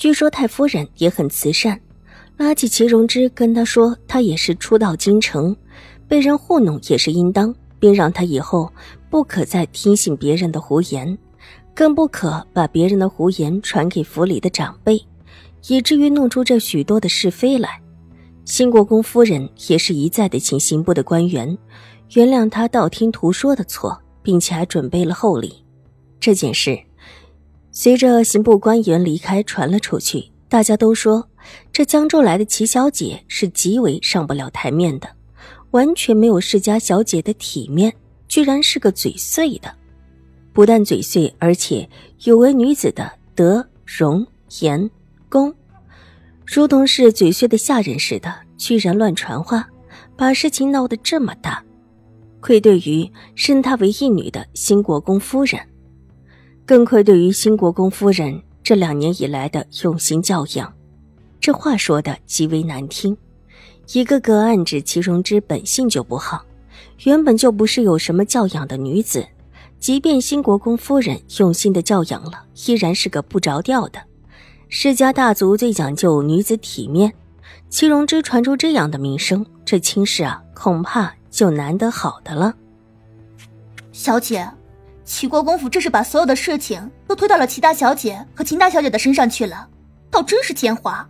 据说太夫人也很慈善，拉起祁荣之跟他说，他也是初到京城，被人糊弄也是应当，并让他以后不可再听信别人的胡言，更不可把别人的胡言传给府里的长辈，以至于弄出这许多的是非来。新国公夫人也是一再的请刑部的官员原谅他道听途说的错，并且还准备了厚礼。这件事。随着刑部官员离开，传了出去，大家都说这江州来的齐小姐是极为上不了台面的，完全没有世家小姐的体面，居然是个嘴碎的。不但嘴碎，而且有为女子的德、容、颜、功，如同是嘴碎的下人似的，居然乱传话，把事情闹得这么大，愧对于生她为义女的新国公夫人。更愧对于新国公夫人这两年以来的用心教养，这话说的极为难听，一个个暗指祁荣之本性就不好，原本就不是有什么教养的女子，即便新国公夫人用心的教养了，依然是个不着调的。世家大族最讲究女子体面，祁荣之传出这样的名声，这亲事啊，恐怕就难得好的了。小姐。齐国公府这是把所有的事情都推到了齐大小姐和秦大小姐的身上去了，倒真是奸猾。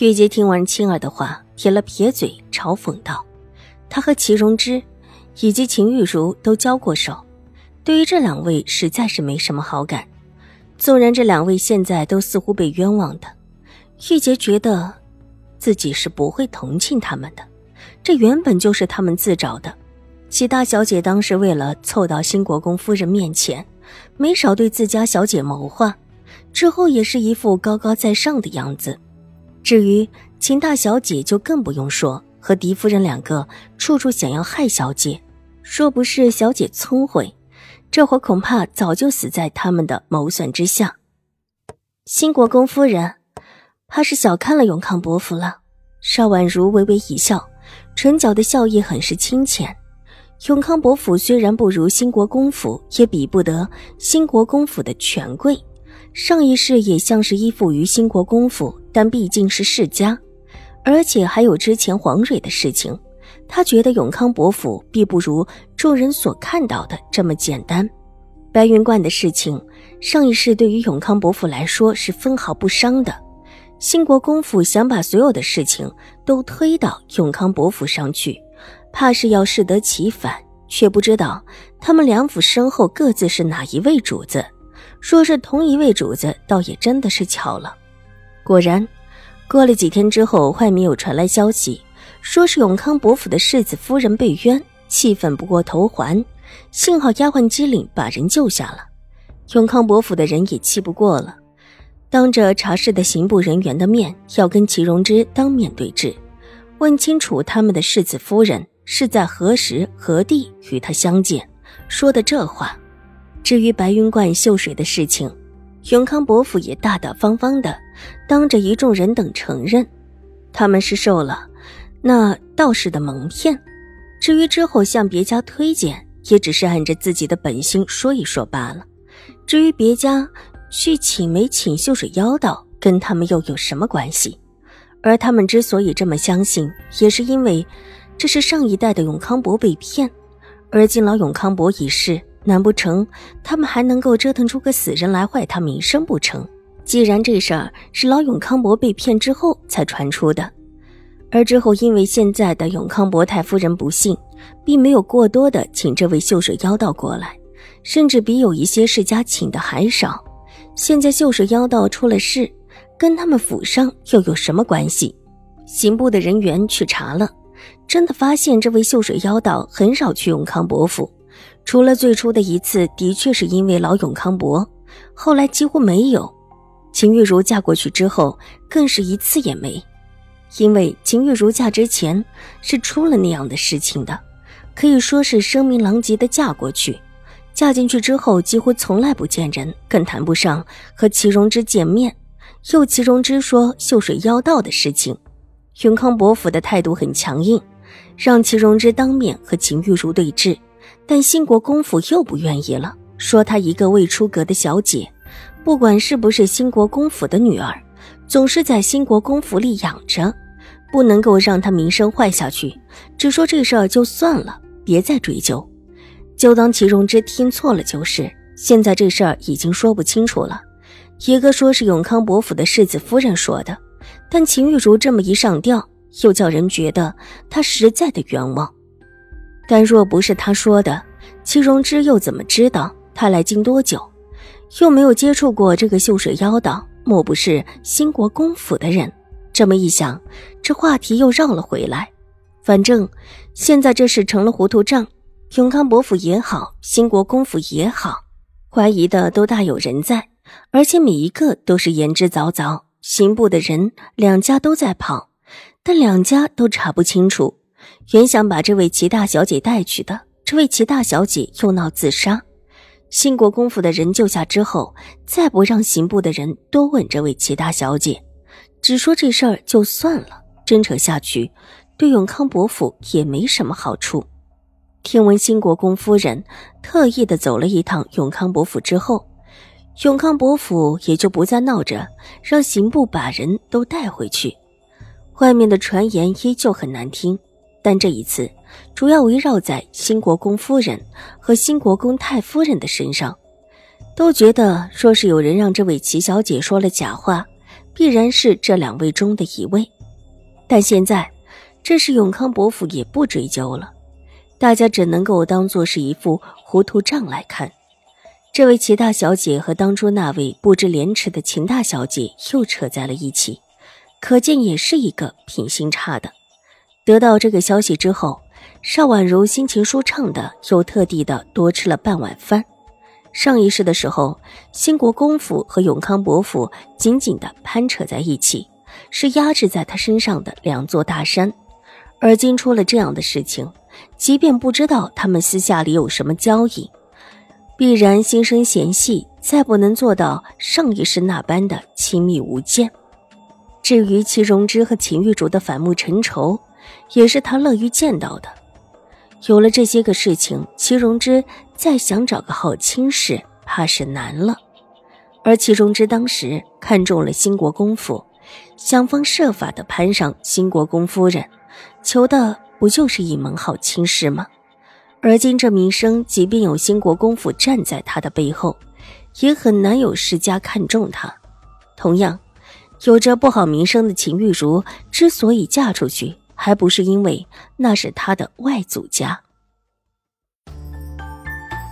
玉洁听完青儿的话，撇了撇嘴，嘲讽道：“他和齐荣之以及秦玉茹都交过手，对于这两位实在是没什么好感。纵然这两位现在都似乎被冤枉的，玉洁觉得自己是不会同情他们的，这原本就是他们自找的。”齐大小姐当时为了凑到新国公夫人面前，没少对自家小姐谋划，之后也是一副高高在上的样子。至于秦大小姐，就更不用说，和狄夫人两个处处想要害小姐。若不是小姐聪慧，这会恐怕早就死在他们的谋算之下。新国公夫人，怕是小看了永康伯父了。邵婉如微微一笑，唇角的笑意很是清浅。永康伯府虽然不如兴国公府，也比不得兴国公府的权贵。上一世也像是依附于兴国公府，但毕竟是世家，而且还有之前黄蕊的事情。他觉得永康伯府必不如众人所看到的这么简单。白云观的事情，上一世对于永康伯府来说是分毫不伤的。兴国公府想把所有的事情都推到永康伯府上去。怕是要适得其反，却不知道他们两府身后各自是哪一位主子。说是同一位主子，倒也真的是巧了。果然，过了几天之后，外面又传来消息，说是永康伯府的世子夫人被冤，气愤不过头还。幸好丫鬟机灵，把人救下了。永康伯府的人也气不过了，当着查事的刑部人员的面，要跟祁荣之当面对质，问清楚他们的世子夫人。是在何时何地与他相见？说的这话。至于白云观秀水的事情，永康伯府也大大方方的当着一众人等承认，他们是受了那道士的蒙骗。至于之后向别家推荐，也只是按着自己的本心说一说罢了。至于别家去请没请秀水妖道，跟他们又有什么关系？而他们之所以这么相信，也是因为。这是上一代的永康伯被骗，而今老永康伯已逝，难不成他们还能够折腾出个死人来坏他名声不成？既然这事儿是老永康伯被骗之后才传出的，而之后因为现在的永康伯太夫人不幸，并没有过多的请这位秀水妖道过来，甚至比有一些世家请的还少。现在秀水妖道出了事，跟他们府上又有什么关系？刑部的人员去查了。真的发现这位秀水妖道很少去永康伯府，除了最初的一次，的确是因为老永康伯，后来几乎没有。秦玉茹嫁过去之后，更是一次也没。因为秦玉茹嫁之前是出了那样的事情的，可以说是声名狼藉的嫁过去。嫁进去之后，几乎从来不见人，更谈不上和祁荣之见面。又祁荣之说秀水妖道的事情，永康伯府的态度很强硬，让祁荣之当面和秦玉茹对峙。但兴国公府又不愿意了，说她一个未出阁的小姐，不管是不是兴国公府的女儿，总是在兴国公府里养着，不能够让她名声坏下去。只说这事儿就算了，别再追究。就当祁荣之听错了就是。现在这事儿已经说不清楚了。一个说是永康伯府的世子夫人说的，但秦玉茹这么一上吊，又叫人觉得她实在的冤枉。但若不是他说的，祁荣之又怎么知道他来京多久，又没有接触过这个秀水妖道？莫不是兴国公府的人？这么一想，这话题又绕了回来。反正现在这事成了糊涂账，永康伯府也好，兴国公府也好，怀疑的都大有人在，而且每一个都是言之凿凿。刑部的人两家都在跑，但两家都查不清楚。原想把这位齐大小姐带去的，这位齐大小姐又闹自杀，兴国公府的人救下之后，再不让刑部的人多问这位齐大小姐，只说这事儿就算了，真扯下去，对永康伯府也没什么好处。听闻兴国公夫人特意的走了一趟永康伯府之后，永康伯府也就不再闹着让刑部把人都带回去，外面的传言依旧很难听。但这一次，主要围绕在新国公夫人和新国公太夫人的身上，都觉得若是有人让这位齐小姐说了假话，必然是这两位中的一位。但现在，这是永康伯府也不追究了，大家只能够当做是一副糊涂账来看。这位齐大小姐和当初那位不知廉耻的秦大小姐又扯在了一起，可见也是一个品行差的。得到这个消息之后，邵婉如心情舒畅的，又特地的多吃了半碗饭。上一世的时候，兴国公府和永康伯府紧紧的攀扯在一起，是压制在他身上的两座大山。而今出了这样的事情，即便不知道他们私下里有什么交易，必然心生嫌隙，再不能做到上一世那般的亲密无间。至于齐荣之和秦玉竹的反目成仇，也是他乐于见到的。有了这些个事情，祁荣之再想找个好亲事，怕是难了。而祁荣之当时看中了兴国公府，想方设法的攀上兴国公夫人，求的不就是一门好亲事吗？而今这名声，即便有兴国公府站在他的背后，也很难有世家看中他。同样，有着不好名声的秦玉茹之所以嫁出去。还不是因为那是他的外祖家。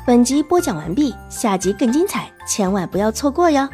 本集播讲完毕，下集更精彩，千万不要错过哟。